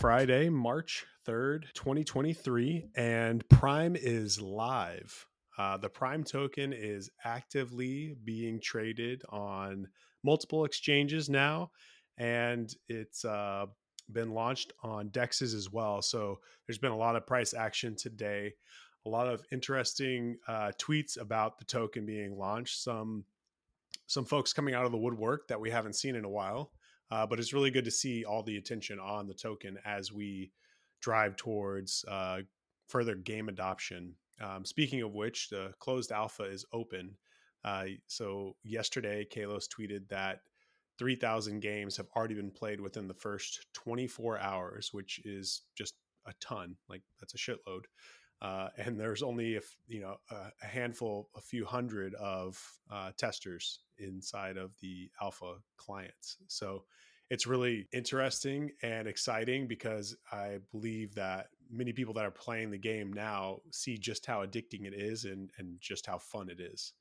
Friday, March 3rd, 2023, and Prime is live. Uh, the Prime token is actively being traded on multiple exchanges now, and it's uh, been launched on dexes as well. So there's been a lot of price action today, a lot of interesting uh, tweets about the token being launched. Some some folks coming out of the woodwork that we haven't seen in a while. Uh, but it's really good to see all the attention on the token as we drive towards uh, further game adoption. Um, speaking of which, the closed alpha is open. Uh, so yesterday, Kalos tweeted that 3,000 games have already been played within the first 24 hours, which is just a ton. Like that's a shitload. Uh, and there's only a, you know a, a handful, a few hundred of uh, testers inside of the alpha clients. So it's really interesting and exciting because I believe that many people that are playing the game now see just how addicting it is and and just how fun it is.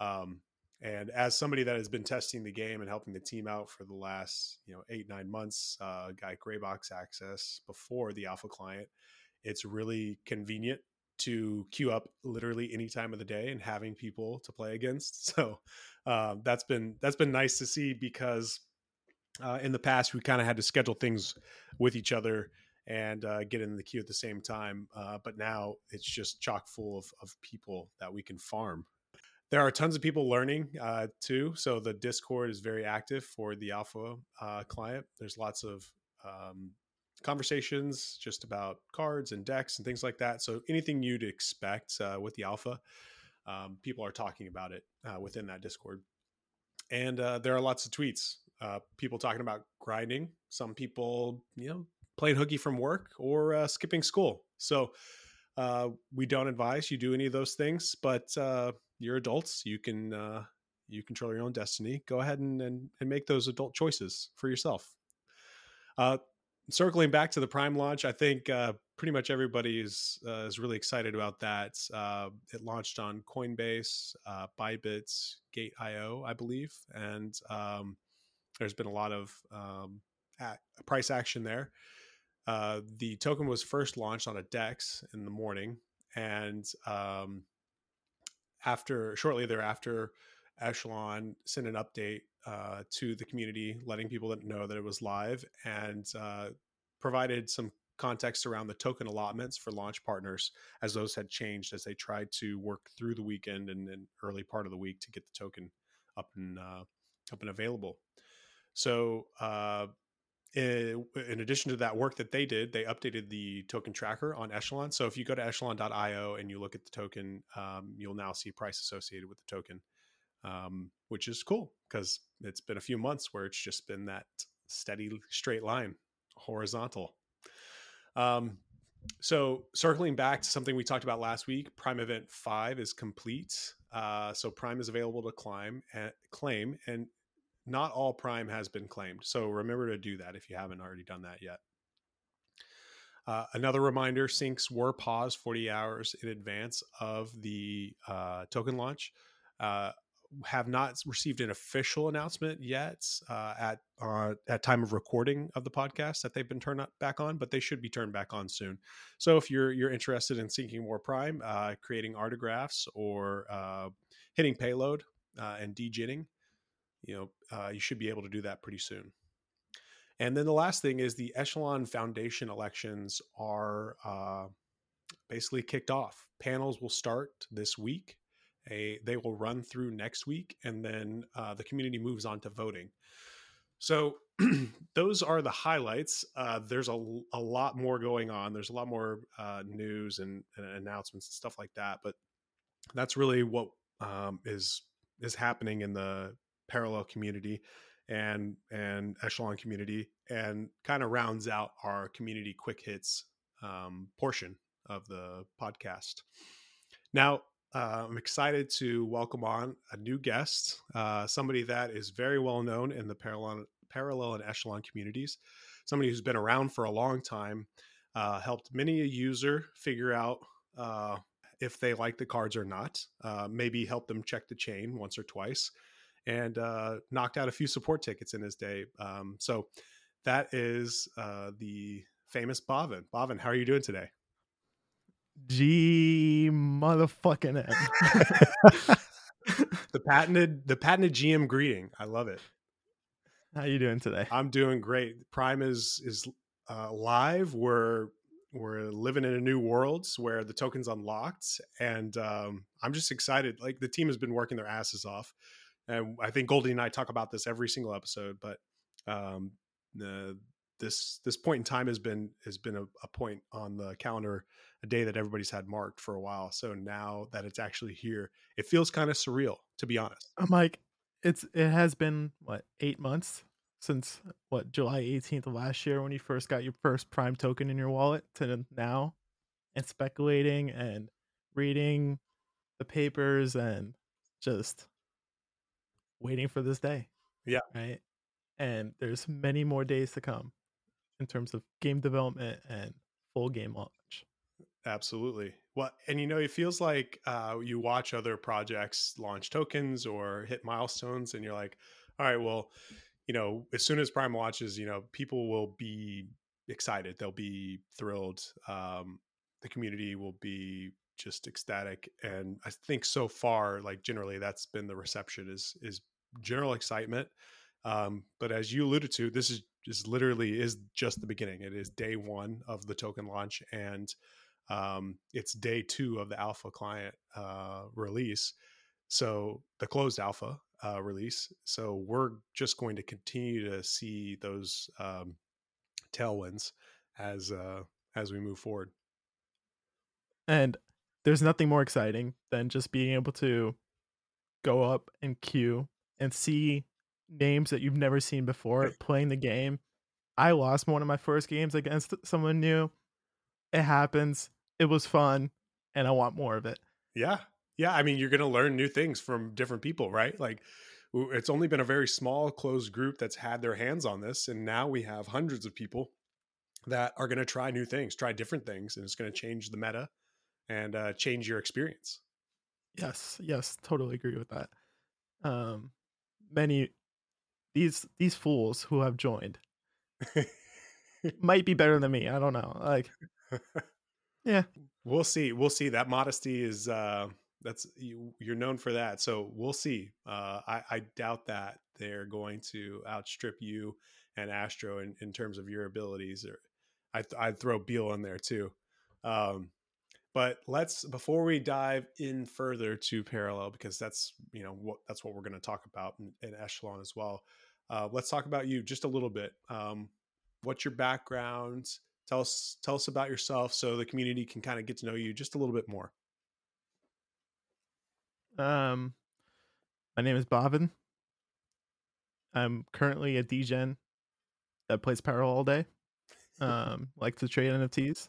Um, and as somebody that has been testing the game and helping the team out for the last you know eight nine months, uh, got Graybox access before the alpha client it's really convenient to queue up literally any time of the day and having people to play against. So um, that's been that's been nice to see because uh, in the past we kind of had to schedule things with each other and uh, get in the queue at the same time. Uh, but now it's just chock full of, of people that we can farm. There are tons of people learning uh, too. So the Discord is very active for the alpha uh, client. There's lots of um, conversations just about cards and decks and things like that. So anything you'd expect uh, with the alpha, um, people are talking about it uh, within that Discord. And uh, there are lots of tweets, uh, people talking about grinding. Some people, you know, playing hooky from work or uh, skipping school. So uh, we don't advise you do any of those things, but you're adults. You can you control your own destiny. Go ahead and, and, and make those adult choices for yourself. Uh, circling back to the Prime launch, I think uh, pretty much everybody is uh, is really excited about that. Uh, it launched on Coinbase, uh, Bybit, Gate.io, I believe, and um, there's been a lot of um, at, price action there. Uh, the token was first launched on a DEX in the morning, and um, after shortly thereafter, Echelon sent an update uh, to the community, letting people know that it was live, and uh, provided some context around the token allotments for launch partners as those had changed as they tried to work through the weekend and, and early part of the week to get the token up and uh, up and available. So, uh, in, in, addition to that work that they did, they updated the token tracker on Echelon. So, if you go to echelon.io and you look at the token, um, you'll now see price associated with the token um, which is cool because it's been a few months where it's just been that steady straight line, horizontal. Um, so circling back to something we talked about last week, Prime Event Five is complete. Uh, so Prime is available to climb and claim, and not all Prime has been claimed. So remember to do that if you haven't already done that yet. Uh, another reminder: syncs were paused 40 hours in advance of the uh, token launch. Have not received an official announcement yet uh, at uh, at time of recording of the podcast that they've been turned back on, but they should be turned back on soon. So if you're you're interested in syncing more Prime, uh, creating artigraphs, or uh, hitting payload uh, and dejitting, you know uh, you should be able to do that pretty soon. And then the last thing is the Echelon Foundation elections are basically kicked off. Panels will start this week a they will run through next week, and then uh, the community moves on to voting. So those are the highlights. Uh, there's a, a lot more going on. There's a lot more uh, news and, and, announcements and stuff like that. But that's really what um, is is happening in the parallel community and and echelon community, and kind of rounds out our community quick hits um, portion of the podcast. Now, uh, I'm excited to welcome on a new guest, uh, somebody that is very well known in the parallel, parallel and echelon communities, somebody who's been around for a long time, uh, helped many a user figure out uh, if they like the cards or not, uh, maybe helped them check the chain once or twice, and uh, knocked out a few support tickets in his day. Um, so That is the famous Bhavin. Bhavin, how are you doing today? G motherfucking M. the patented the patented GM greeting. I love it. How you doing today? I'm doing great. Prime is is uh, live. We're we're living in a new world where the token's unlocked, and um, I'm just excited. Like the team has been working their asses off, and I think Goldie and I talk about this every single episode. But um, the this this point in time has been has been a, a point on the calendar a day that everybody's had marked for a while so now that it's actually here it feels kind of surreal to be honest i'm like it's it has been what eight months since uh, what july 18th of last year when you first got your first prime token in your wallet to now and speculating and reading the papers and just waiting for this day yeah right and there's many more days to come in terms of game development and full game launch. Absolutely. Well, and you know, it feels like uh, you watch other projects launch tokens or hit milestones, and you're like, all right, well, you know, as soon as Prime launches, you know, people will be excited. They'll be thrilled. Um, the community will be just ecstatic. And I think so far, like generally, that's been the reception is is general excitement. Um, but as you alluded to, this is just literally is just the beginning. It is day one of the token launch, and um, it's day two of the alpha client uh, release. So the closed alpha uh, release. So we're just going to continue to see those um, tailwinds as uh, as we move forward. And there's nothing more exciting than just being able to go up and queue and see names that you've never seen before playing the game. I lost one of my first games against someone new. It happens. It was fun, and I want more of it. Yeah. Yeah. I mean, you're going to learn new things from different people, right? Like, it's only been a very small, closed group that's had their hands on this. And now we have hundreds of people that are going to try new things, try different things, and it's going to change the meta and uh, change your experience. Yes. Yes. Totally agree with that. Um, many these these fools who have joined might be better than me. I don't know. Like, yeah, we'll see. We'll see. That modesty is uh, that's you, you're known for that. So we'll see. Uh, I, I doubt that they're going to outstrip you and Astro in, in terms of your abilities. Or I I'd throw Beal in there too. Um, but let's before we dive in further to parallel because that's you know what that's what we're going to talk about in, in echelon as well uh, let's talk about you just a little bit. Um, what's your background? Tell us tell us about yourself so the community can kind of get to know you just a little bit more. Um, my name is Bhavin. I'm currently a DGen that plays Parallel all day. Um, like to trade NFTs.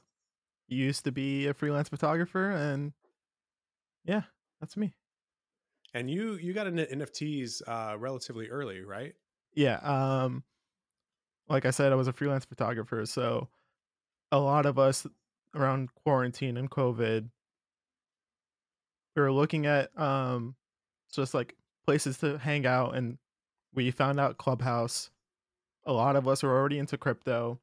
Used to be a freelance photographer, and yeah, that's me. And you you got into NFTs uh, relatively early, right? yeah um like i said i was a freelance photographer so a lot of us around quarantine and covid we were looking at um just like places to hang out and we found out clubhouse a lot of us were already into crypto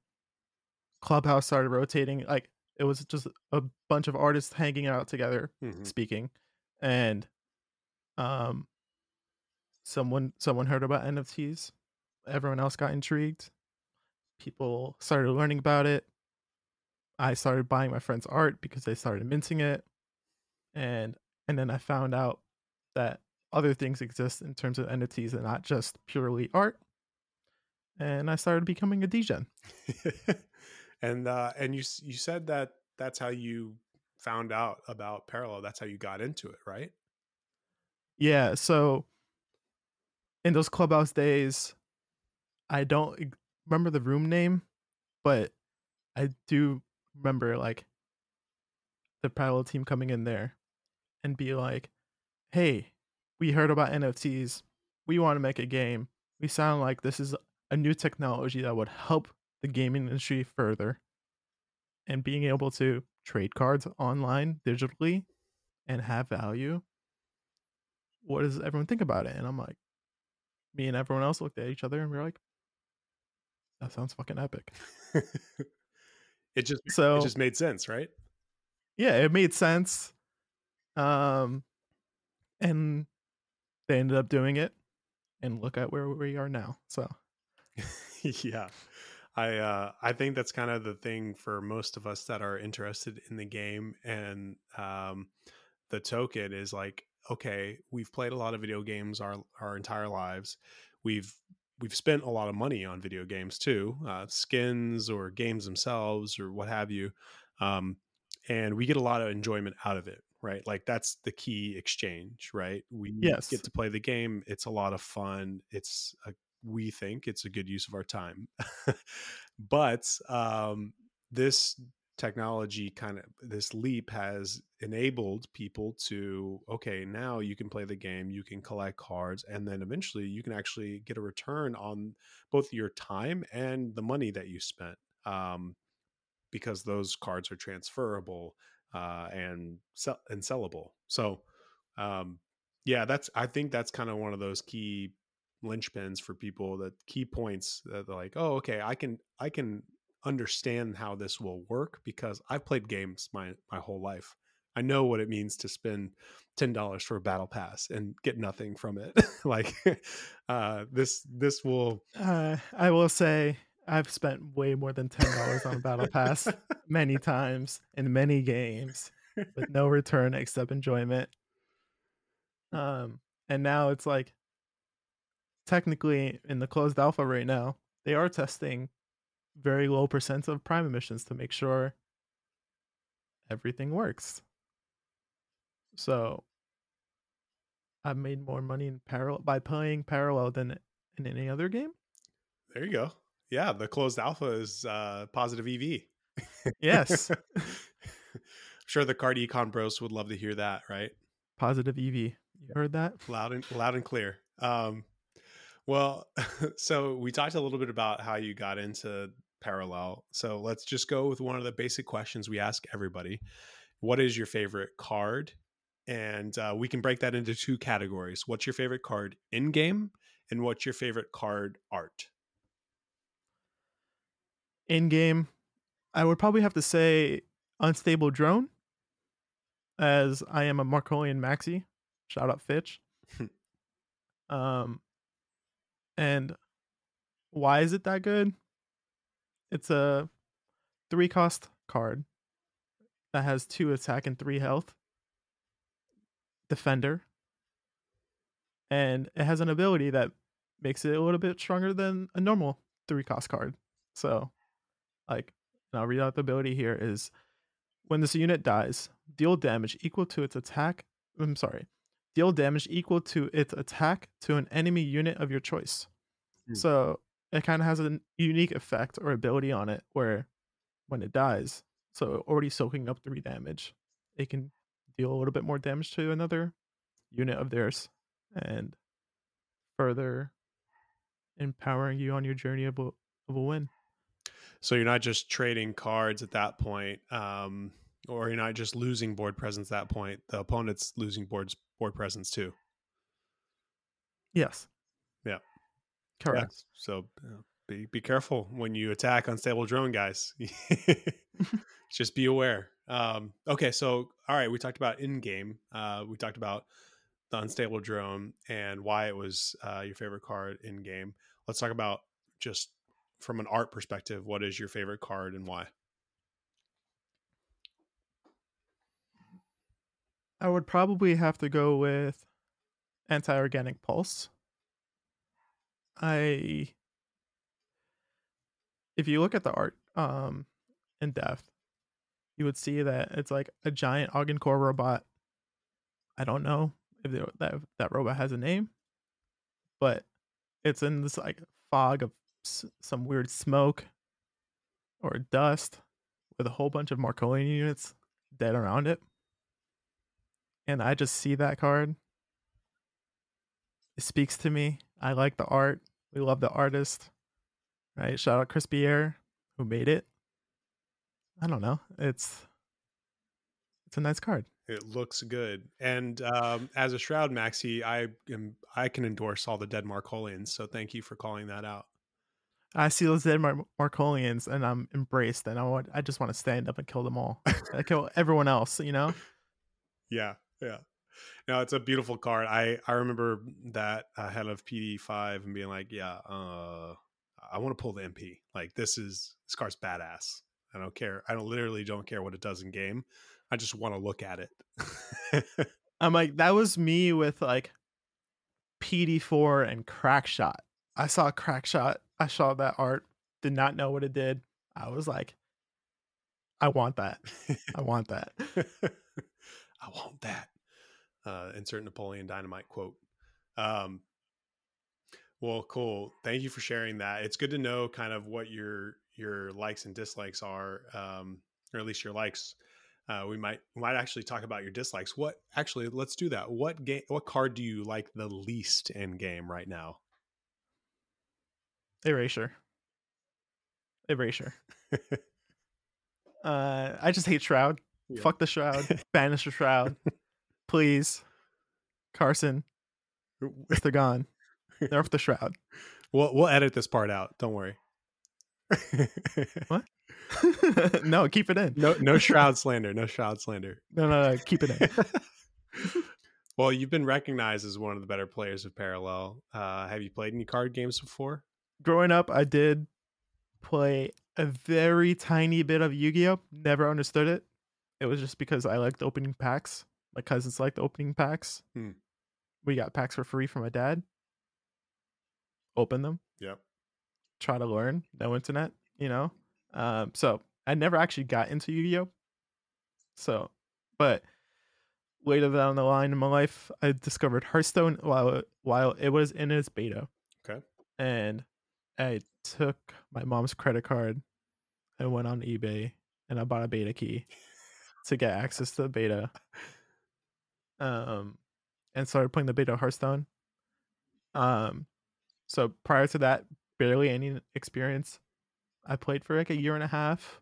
clubhouse started rotating like it was just a bunch of artists hanging out together mm-hmm. speaking and um someone someone heard about nfts everyone else got intrigued. People started learning about it. I started buying my friends' art because they started minting it. And and then I found out that other things exist in terms of entities and not just purely art. And I started becoming a DGen. and uh and you you said that that's how you found out about Parallel. That's how you got into it, right? Yeah, so in those clubhouse days, I don't remember the room name, but I do remember like the parallel team coming in there and be like, "Hey, we heard about NFTs. We want to make a game. We sound like this is a new technology that would help the gaming industry further." And being able to trade cards online digitally and have value. What does everyone think about it? And I'm like, me and everyone else looked at each other and we are like, That sounds fucking epic. it just So it just made sense, right? yeah, it made sense. Um, and they ended up doing it, and look at where we are now. So yeah. I uh I think that's kind of the thing for most of us that are interested in the game and um the token is like okay, we've played a lot of video games our our entire lives. We've we've spent a lot of money on video games too, uh, skins or games themselves or what have you. Um, and we get a lot of enjoyment out of it, right? Like that's the key exchange, right? We Yes. get to play the game. It's a lot of fun. It's a we think it's a good use of our time. but um, this technology kind of this leap has enabled people to okay now you can play the game you can collect cards and then eventually you can actually get a return on both your time and the money that you spent um, because those cards are transferable uh, and sell- and sellable. So um, yeah that's i think that's kind of one of those key linchpins for people that key points that they're like oh okay i can i can understand how this will work because i've played games my my whole life i know what it means to spend $10 for a battle pass and get nothing from it like uh this this will uh, I will say I've spent way more than ten dollars on a battle pass many times in many games with no return except enjoyment. Um, and now it's like technically in the closed alpha right now, they are testing very low percent of prime emissions to make sure everything works. So I've made more money in parallel by playing parallel than in any other game. there you go yeah the closed alpha is uh positive ev Yes. I'm sure the card econ bros would love to hear that right Positive EV. You heard that? loud and loud and clear. Um, well, so we talked a little bit about how you got into parallel. So let's just go with one of the basic questions we ask everybody. What is your favorite card? And uh, we can break that into two categories. What's your favorite card in game, and what's your favorite card art? In game, I would probably have to say Unstable Drone, as I am a Marcolian Maxi. Shout out Fitch. um, and why is it that good? It's a three cost card that has two attack and three health. Defender. And it has an ability that makes it a little bit stronger than a normal three cost card. So, like, and I'll read out the ability here is when this unit dies, deal damage equal to its attack. I'm sorry, deal damage equal to its attack to an enemy unit of your choice. Hmm. So it kind of has a unique effect or ability on it where when it dies, so already soaking up three damage, it can deal a little bit more damage to another unit of theirs and further empowering you on your journey of a, of a win. So you're not just trading cards at that point, um, or you're not just losing board presence at that point. The opponent's losing boards board presence too. Yes. Yeah. Correct. Yeah. So uh, be be careful when you attack unstable drone guys. Just be aware. Um, okay, so all right, we talked about in game. Uh, we talked about the unstable drone and why it was uh, your favorite card in game. Let's talk about just from an art perspective. What is your favorite card and why? I would probably have to go with anti-organic pulse. I if you look at the art um in depth, you would see that it's like a giant Augencore robot. I don't know if they, that that robot has a name, but it's in this like fog of s- some weird smoke or dust with a whole bunch of Marcolian units dead around it. And I just see that card. It speaks to me. I like the art. We love the artist. Right? Shout out Chris Pierre who made it. I don't know. It's it's a nice card. It looks good, and um, as a Shroud Maxi, I am I can endorse all the dead Marcolians. So thank you for calling that out. I see those dead Mar- Marcolians and I'm embraced, and I want I just want to stand up and kill them all. I kill everyone else, you know. Yeah, yeah. No, it's a beautiful card. I I remember that ahead of PD five and being like, yeah, uh, I want to pull the MP. Like this is this card's badass. I don't care. I don't literally don't care what it does in game. I just want to look at it. I'm like that was me with like PD4 and Crackshot. I saw Crackshot. I saw that art. Did not know what it did. I was like, I want that. I want that. I want that. Uh, insert Napoleon Dynamite quote. Um, well, cool. Thank you for sharing that. It's good to know kind of what your your likes and dislikes are, um, or at least your likes. Uh, we might we might actually talk about your dislikes. What actually? Let's do that. What game? What card do you like the least in game right now? Erasure. Erasure. uh, I just hate Shroud. Yeah. Fuck the Shroud. Banish the Shroud. Please. Carson. If they're gone. Nerf the Shroud. We'll we'll edit this part out. Don't worry. what? no, keep it in. No no shroud slander. No shroud slander. No, no, no. Keep it in. well, you've been recognized as one of the better players of Parallel. Uh, have you played any card games before? growing up, I did play a very tiny bit of Yu Gi Oh! Never understood it. It was just because I liked opening packs. My cousins liked opening packs. Hmm. We got packs for free from my dad. Open them. Yep. Try to learn. No internet, you know? Um, so I never actually got into Yu Gi Oh! So, but later down the line in my life, I discovered Hearthstone while while it was in its beta. Okay. And I took my mom's credit card and went on eBay and I bought a beta key to get access to the beta. Um, and started playing the beta Hearthstone. Um, so prior to that, barely any experience. I played for like a year and a half.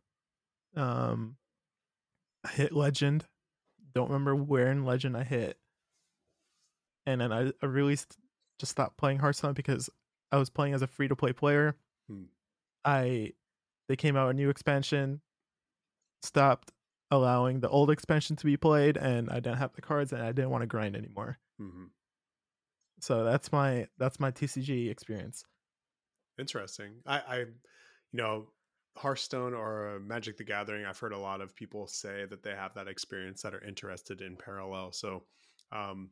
Um, I hit Legend. Don't remember where in Legend I hit. And then I, I really st- just stopped playing Hearthstone because I was playing as a free to play player. Hmm. I they came out a new expansion, stopped allowing the old expansion to be played, and I didn't have the cards, and I didn't want to grind anymore. Mm-hmm. So that's my that's my TCG experience. Interesting. I, I, you know, Hearthstone or Magic the Gathering. I've heard a lot of people say that they have that experience that are interested in parallel. So, um,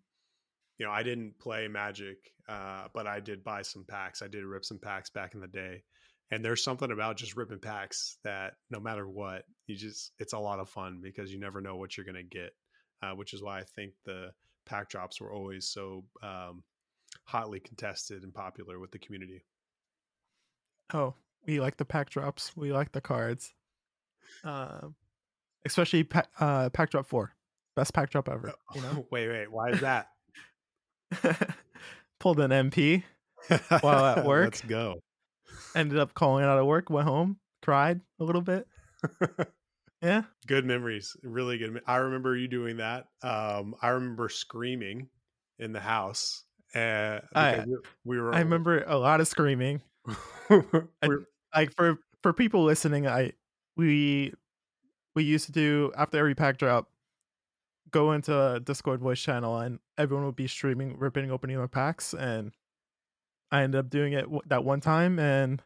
you know, I didn't play Magic, uh, but I did buy some packs. I did rip some packs back in the day. And there's something about just ripping packs that no matter what, you just, it's a lot of fun because you never know what you're going to get, uh, which is why I think the pack drops were always so um, hotly contested and popular with the community. Oh, we like the pack drops. We like the cards. Uh, especially pa- uh, pack drop four. Best pack drop ever. You know? wait, wait. Why is that? Pulled an MP while at work. Let's go. Ended up calling out of work, went home, cried a little bit. Yeah. Good memories. Really good. I remember you doing that. Um, I remember screaming in the house. Uh, I, we were. I remember a lot of screaming. I, like for for people listening, I we we used to do after every pack drop go into a Discord voice channel and everyone would be streaming, ripping opening their packs, and I ended up doing it that one time, and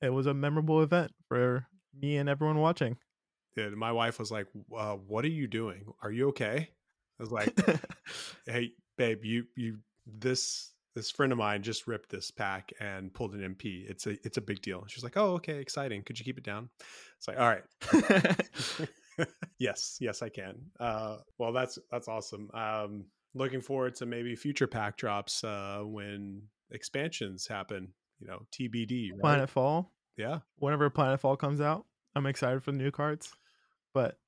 it was a memorable event for me and everyone watching. Yeah, my wife was like, uh, "What are you doing? Are you okay?" I was like, "Hey, babe, you you this this friend of mine just ripped this pack and pulled an MP. It's a it's a big deal." She's like, "Oh, okay, exciting. Could you keep it down?" It's like, "All right." yes, yes, I can. Uh, well, that's that's awesome. Um, looking forward to maybe future pack drops uh, when expansions happen. You know, TBD. Right? Planetfall. Yeah. Whenever Planetfall comes out, I'm excited for the new cards. But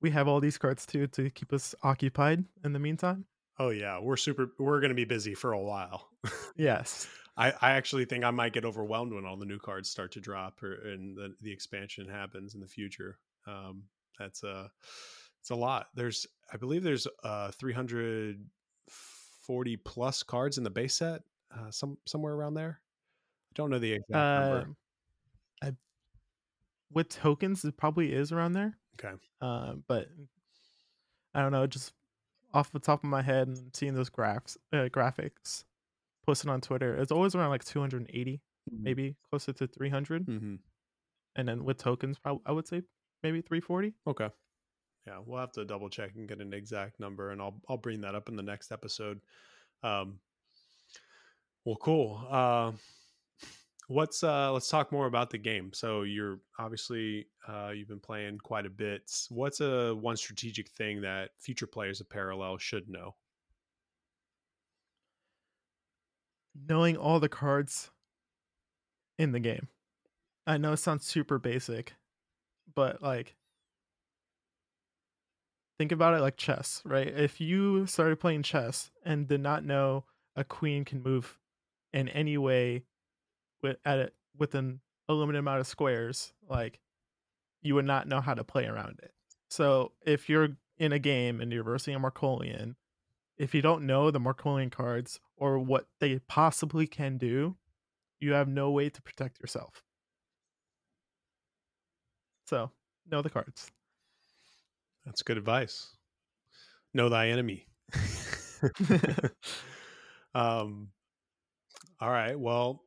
we have all these cards too to keep us occupied in the meantime. Oh yeah, we're super. We're going to be busy for a while. yes. I, I actually think I might get overwhelmed when all the new cards start to drop or, and the, the expansion happens in the future. Um, that's a it's a lot. There's I believe there's uh 340 plus cards in the base set, uh, some somewhere around there. I don't know the exact number. With tokens, it probably is around there. Okay. Uh, but I don't know, just off the top of my head and seeing those graphs, uh, graphics posted on Twitter, it's always around like 280, maybe closer to 300. Mm-hmm. And then with tokens, probably I would say maybe 340. Okay. Yeah, we'll have to double check and get an exact number, and I'll I'll bring that up in the next episode. Um, well, cool. Uh, what's uh, let's talk more about the game. So you're obviously uh, you've been playing quite a bit. What's a one strategic thing that future players of Parallel should know? Knowing all the cards in the game. I know it sounds super basic, but like think about it like chess, right? If you started playing chess and did not know a queen can move in any way with at it within a limited amount of squares, like you would not know how to play around it. So if you're in a game and you're versing a Marcolian, if you don't know the Marcolian cards or what they possibly can do, you have no way to protect yourself. So know the cards. That's good advice. Know thy enemy. um, all right. Well,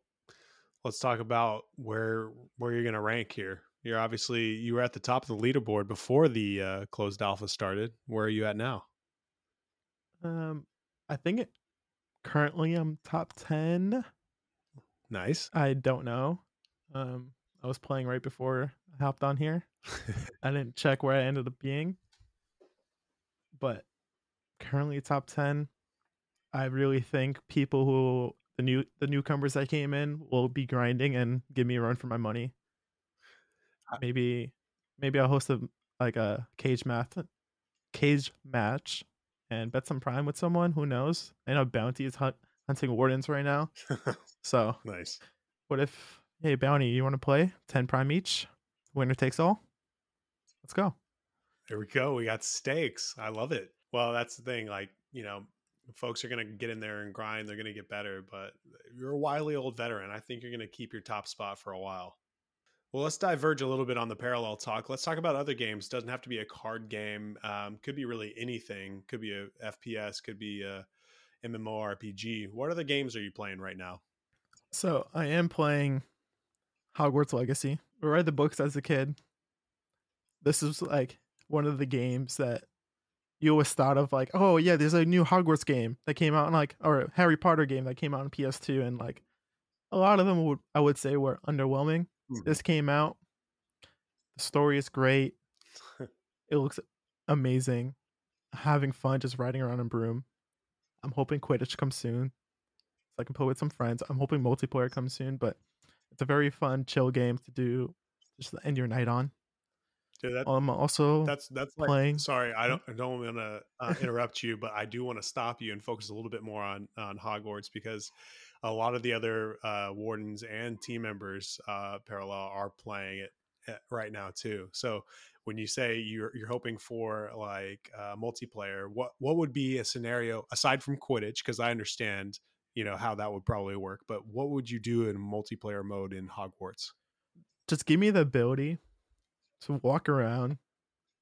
let's talk about where where you're going to rank here. You're obviously you were at the top of the leaderboard before the uh, closed alpha started. Where are you at now? Um, I think it, currently I'm top ten. Nice. I don't know. Um, I was playing right before I hopped on here. I didn't check where I ended up being, but currently top ten. I really think people who the new the newcomers that came in will be grinding and give me a run for my money. Maybe maybe I'll host a like a cage math cage match and bet some prime with someone. Who knows? I know Bounty is hunt, hunting wardens right now. So nice. what if hey Bounty, you want to play ten prime each? Winner takes all. Let's go. There we go. We got stakes. I love it. Well, that's the thing. Like you know, folks are going to get in there and grind. They're going to get better, but you're a wily old veteran. I think you're going to keep your top spot for a while. Well, let's diverge a little bit on the parallel talk. Let's talk about other games. Doesn't have to be a card game. Um, could be really anything. Could be a FPS. Could be a MMORPG. What other games are you playing right now? So I am playing Hogwarts Legacy. I read the books as a kid. This is like one of the games that you always thought of like, oh yeah, there's a new Hogwarts game that came out, and like, or Harry Potter game that came out on PS2, and like, a lot of them would I would say were underwhelming. Mhm. This came out. The story is great. it looks amazing. Having fun just riding around in broom. I'm hoping Quidditch comes soon. So I can play with some friends. I'm hoping multiplayer comes soon, but it's a very fun, chill game to do just to end your night on. Dude, that, I'm also that's that's like, playing- Sorry, I don't I don't want to uh, interrupt you, but I do want to stop you and focus a little bit more on on Hogwarts because a lot of the other uh, wardens and team members uh, parallel are playing it uh, right now too. So when you say you're you're hoping for like uh, multiplayer, what what would be a scenario aside from Quidditch? Because I understand you know how that would probably work, but what would you do in multiplayer mode in Hogwarts? just give me the ability to walk around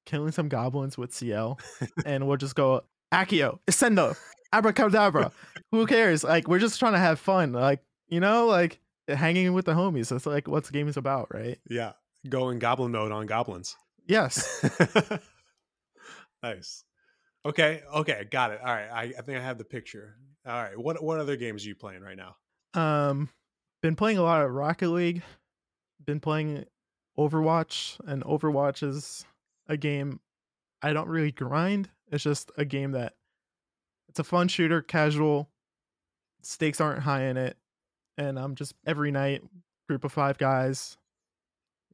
killing some goblins with CL and we'll just go Accio, Ascendo, Abracadabra. Who cares? Like we're just trying to have fun. Like, you know, like hanging with the homies. That's like what the game is about, right? Yeah, go in goblin mode on goblins. Yes. nice. Okay. Okay. Got it. All right. I, I think I have the picture. All right. What what other games are you playing right now? Um been playing a lot of Rocket League. Been playing Overwatch, and Overwatch is a game I don't really grind. It's just a game that it's a fun shooter, casual. Stakes aren't high in it. And I'm just every night, group of five guys.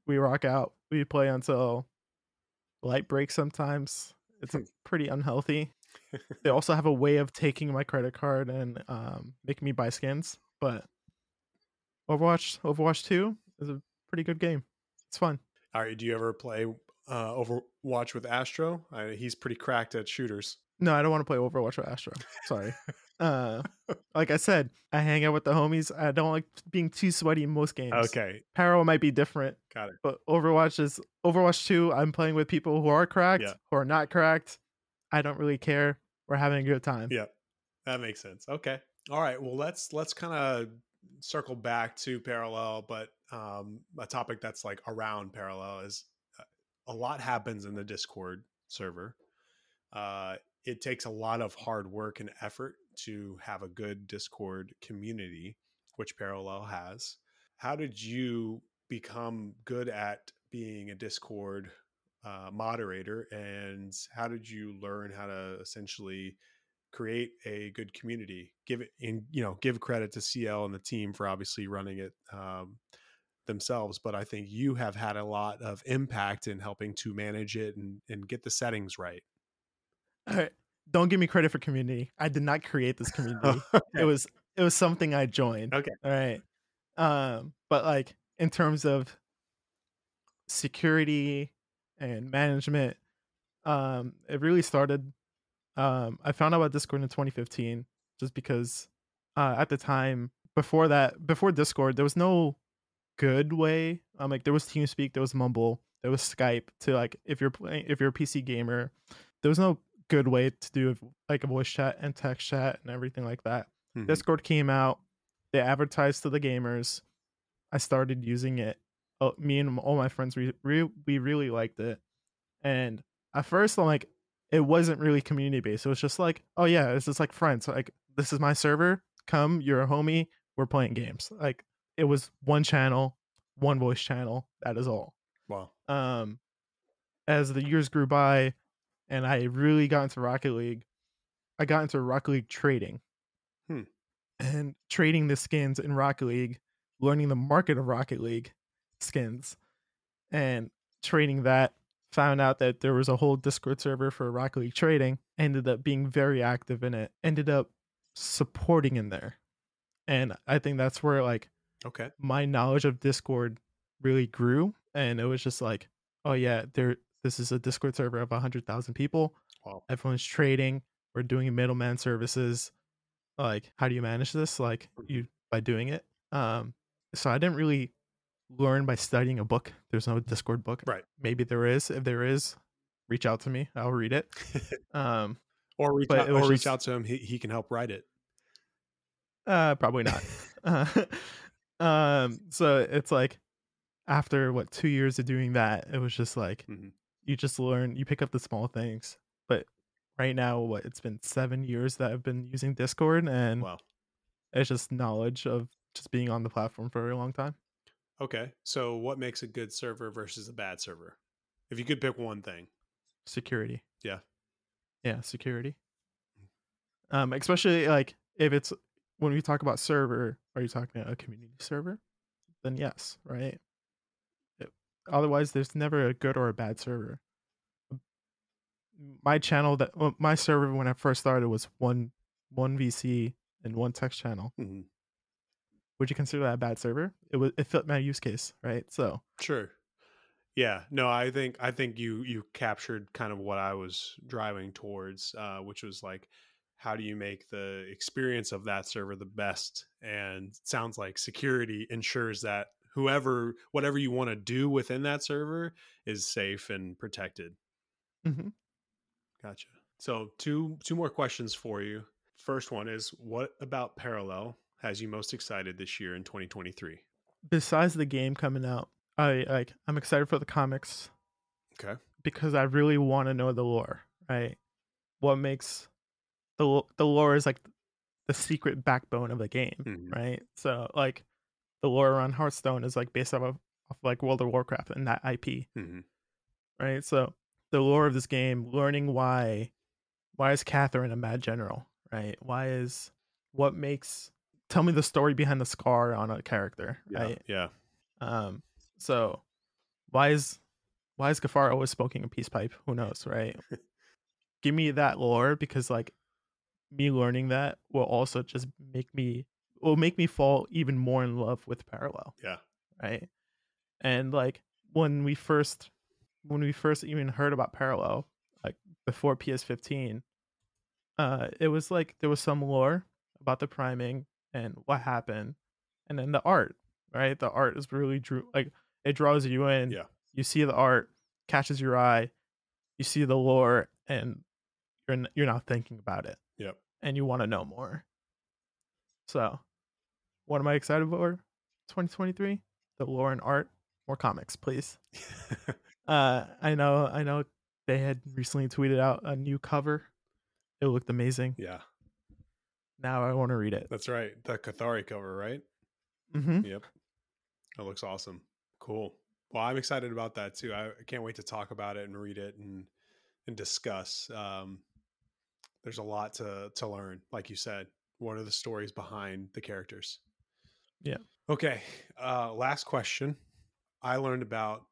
We rock out. We play until light breaks sometimes. It's pretty unhealthy. they also have a way of taking my credit card and um, making me buy skins. But Overwatch, Overwatch Two is a pretty good game. It's fun. All right. Do you ever play uh, Overwatch with Astro? I, he's pretty cracked at shooters. No, I don't want to play Overwatch with Astro. Sorry. Uh, like I said, I hang out with the homies. I don't like being too sweaty in most games. Okay, Parallel might be different, got it. but Overwatch is Overwatch 2. I'm playing with people who are cracked, Yeah. who are not cracked. I don't really care. We're having a good time. Yeah, that makes sense. Okay, all right. Well, let's let's kind of circle back to parallel, but um, a topic that's like around parallel is uh, a lot happens in the Discord server. Uh, it takes a lot of hard work and effort to have a good Discord community, which Parallel has. How did you become good at being a Discord uh, moderator, and how did you learn how to essentially create a good community? Give it in, you know, give credit to CL and the team for obviously running it um, themselves, but I think you have had a lot of impact in helping to manage it and, and get the settings right. All right. Don't give me credit for community. I did not create this community. It was it was something I joined. Okay. All right. Um, but like in terms of security and management, um, it really started. Um, I found out about Discord in 2015 just because uh, at the time before that before Discord there was no good way. Um, like there was TeamSpeak, there was Mumble, there was Skype to like if you're playing if you're a PC gamer, there was no good way to do like a voice chat and text chat and everything like that. Mhm. Discord came out, they advertised to the gamers. I started using it. Oh, me and all my friends we re- we really liked it. And at first I'm like it wasn't really community based. It was just like, oh yeah, it's just like friends. Like this is my server. Come, you're a homie. We're playing games. Like it was one channel, one voice channel. That is all Wow. um as the years grew by and I really got into Rocket League, I got into Rocket League trading. Hmm. And trading the skins in Rocket League, learning the market of Rocket League skins, and trading that. Found out that there was a whole Discord server for Rocket League trading. Ended up being very active in it. Ended up supporting in there. And I think that's where like Okay. my knowledge of Discord really grew, and it was just like, oh yeah, there. This is a Discord server of hundred thousand people. Wow. Everyone's trading. We're doing middleman services. Like, how do you manage this? Like, you by doing it. Um, so I didn't really learn by studying a book. There's no Discord book. Right. Maybe there is. If there is, reach out to me. I'll read it. Um, or reach out, or reach just- out to him. He, he can help write it. Uh, probably not. uh, um, so it's like after what two years of doing that, it was just like Mhm. you just learn, you pick up the small things. But right now, what it's been seven years that I've been using Discord, and Wow. it's just knowledge of just being on the platform for a very long time. Okay. So, what makes a good server versus a bad server? If you could pick one thing. Security, Yeah. yeah, security. Um, especially like if it's when we talk about server, are you talking a community server? Then yes, right? It- otherwise, there's never a good or a bad server. My channel that well, my server when I first started was one one VC and one text channel. Mhm. Would you consider that a bad server? It was it fit my use case, right? So Sure. Yeah. No, I think I think you you captured kind of what I was driving towards, uh, which was like, how do you make the experience of that server the best? And it sounds like security ensures that whoever whatever you want to do within that server is safe and protected. Mm-hmm. Gotcha. So two two more questions for you. First one is what about Parallel has you most excited this year in 2023? besides the game coming out, I like I'm excited for the comics. Okay. because I really want to know the lore, right? What makes the the lore is like the secret backbone of the game, Mhm. right? So like the lore around Hearthstone is like based off of, off like World of Warcraft and that IP, Mhm. right? So the lore of this game, learning why why is Catherine a mad general, right? Why is what makes tell me the story behind the scar on a character, Yeah. right? Yeah. Um, so why is why is Gafar always smoking a peace pipe? Who knows, right? Give me that lore because like me learning that will also just make me will make me fall even more in love with parallel, Yeah. right? And like when we first when we first even heard about parallel, like before PS15, uh, it was like there was some lore about the priming and what happened, and then the art. Right, the art is really drew like it draws you in. Yeah. You see the art, catches your eye, you see the lore, and you're n- you're not thinking about it. Yep. And you want to know more. So, what am I excited for? 2023, the lore and art, more comics, please. Uh, I know, I know, they had recently tweeted out a new cover. It looked amazing. yeah, Now I want to read it. that's right. The Kathari cover, right? hmm Yep. That looks awesome. Cool. Well, I'm excited about that too. I I can't wait to talk about it and read it and and discuss. Um, there's a lot to to learn, like you said. What are the stories behind the characters? Yeah. Okay. Uh, last question. I learned about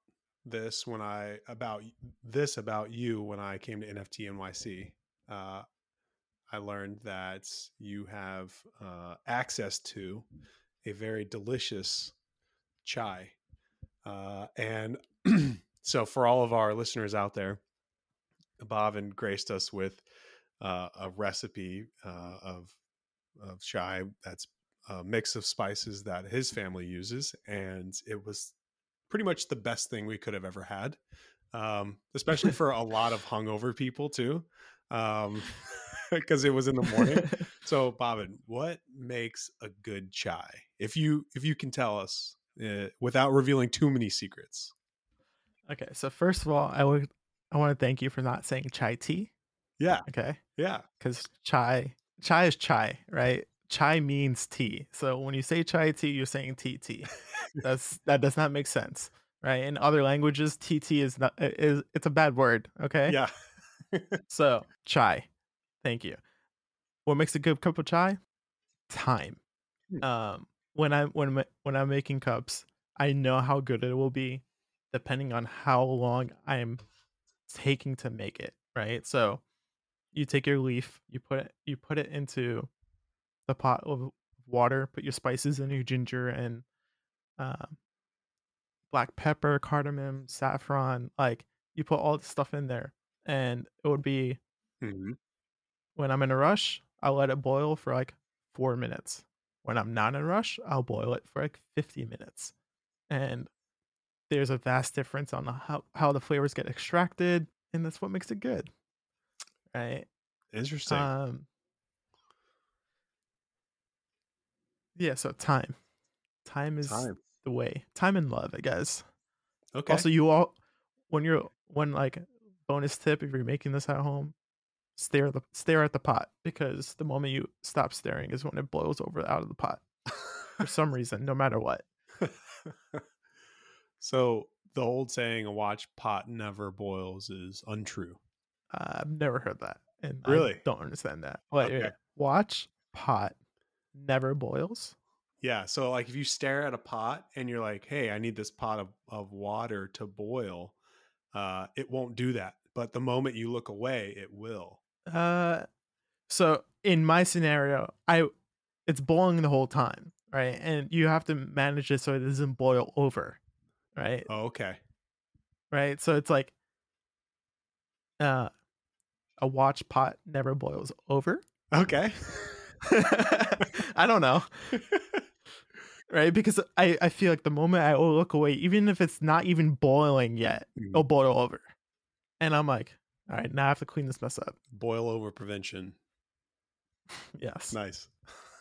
this when I about this about you when I came to NFT NYC. Uh, I learned that you have uh, access to a very delicious chai. Uh, and so, for all of our listeners out there, Bhavin graced us with uh, a recipe uh, of of chai that's a mix of spices that his family uses, and it was pretty much the best thing we could have ever had, um, especially for a lot of hungover people too, because it was in the morning. So, Bhavin, what makes a good chai? If you if you can tell us uh, without revealing too many secrets. okay, so first of all, I would I want to thank you for not saying chai tea. Yeah, Okay, yeah, because chai chai is chai, right? Chai means tea. So when you say chai tea, you're saying tea tea. That's that does not make sense, right? In other languages, tt is not is it's a bad word. Okay, yeah. So chai, thank you. What makes a good cup of chai? Time. Hmm. Um, when I when when I'm making cups, I know how good it will be, depending on how long I'm taking to make it. Right. So, you take your leaf, you put it you put it into the pot of water, put your spices in, your ginger and um, black pepper, cardamom, saffron. Like you put all the stuff in there, and it would be Mhm. When I'm in a rush, I'll let it boil for like four minutes. When I'm not in a rush, I'll boil it for like 50 minutes. And there's a vast difference on the, how, how the flavors get extracted, and that's what makes it good. Right. Interesting. Um Yeah, so time. Time is Time. the way. Time and love, I guess. Okay. Also, you all when you're when like bonus tip if you're making this at home, stare at the stare at the pot because the moment you stop staring is when it boils over out of the pot for some reason, no matter what. so the old saying, "A watch pot never boils," is untrue. Uh, I've never heard that, and I Really? don't understand that. Wait, Okay. wait, watch pot never boils. Yeah. So like if you stare at a pot and you're like, hey, I need this pot of, of water to boil, uh, it won't do that. But the moment you look away, it will. Uh, so in my scenario, I it's boiling the whole time, right? And you have to manage it so it doesn't boil over, right? Oh, okay. Right. So it's like uh, a watch pot never boils over. Okay. I don't know, right? Because I I feel like the moment I look away, even if it's not even boiling yet, it'll boil over, and I'm like, all right, now I have to clean this mess up. Boil over prevention. Yes. Nice.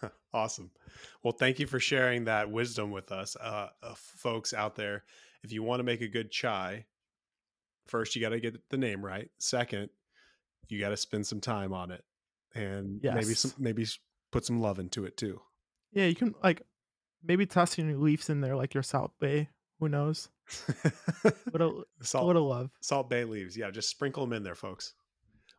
awesome. Well, thank you for sharing that wisdom with us, uh, uh, folks out there. If you want to make a good chai, first you got to get the name right. Second, you got to spend some time on it, and maybe some maybe put some love into it too. Yeah, you can like maybe toss your leaves in there, like your South Bay. Who knows? Little, a salt, little love. salt bay leaves. Yeah, just sprinkle them in there, folks.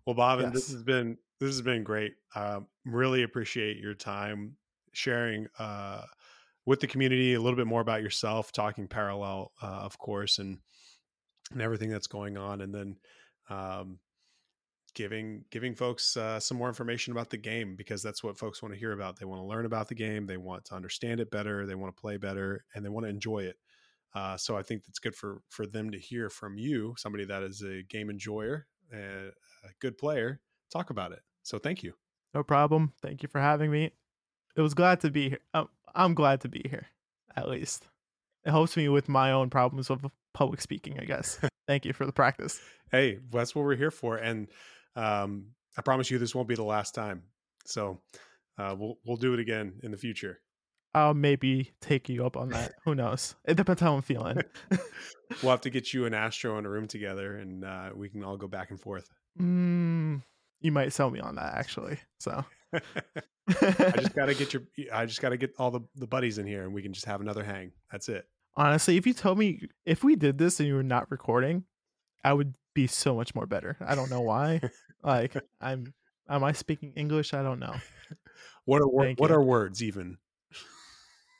Well, Bhavin, this has been this has been great. Um, really appreciate your time sharing uh, with the community a little bit more about yourself, talking parallel, uh, of course, and and everything that's going on, and then um, giving giving folks uh, some more information about the game because that's what folks want to hear about. They want to learn about the game, they want to understand it better, they want to play better, and they want to enjoy it. Uh, so I think that's good for for them to hear from you, somebody that is a game enjoyer and a good player. Talk about it. So thank you. No problem. Thank you for having me. It was glad to be here. I'm, I'm glad to be here, at least. It helps me with my own problems of public speaking, I guess. Thank you for the practice. Hey, that's what we're here for. And um, I promise you this won't be the last time. So uh, we'll we'll do it again in the future. I'll maybe take you up on that. Who knows? It depends how I'm feeling. we'll have to get you and Astro in a room together, and uh, we can all go back and forth. Mm, you might sell me on that, actually. So I just gotta get your. I just gotta get all the the buddies in here, and we can just have another hang. That's it. Honestly, if you told me if we did this and you were not recording, I would be so much more better. I don't know why. like I'm. Am I speaking English? I don't know. What are wor- what are words even?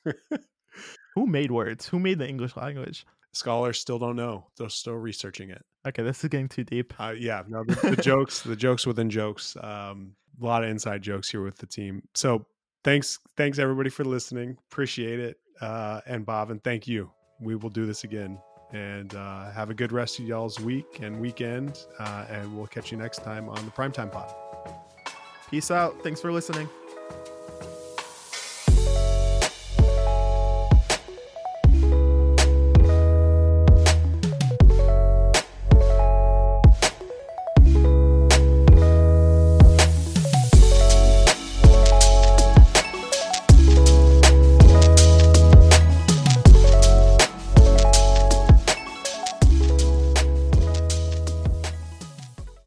Who made words? Who made the English language? Scholars still don't know. They're still researching it. Okay, this is getting too deep. Uh, yeah, no, the, the jokes, the jokes within jokes. Um, a lot of inside jokes here with the team. So thanks, thanks everybody for listening. Appreciate it. Uh, and Bhavin, thank you. We will do this again. And uh, have a good rest of y'all's week and weekend. Uh, and we'll catch you next time on the Primetime Pod. Peace out. Thanks for listening.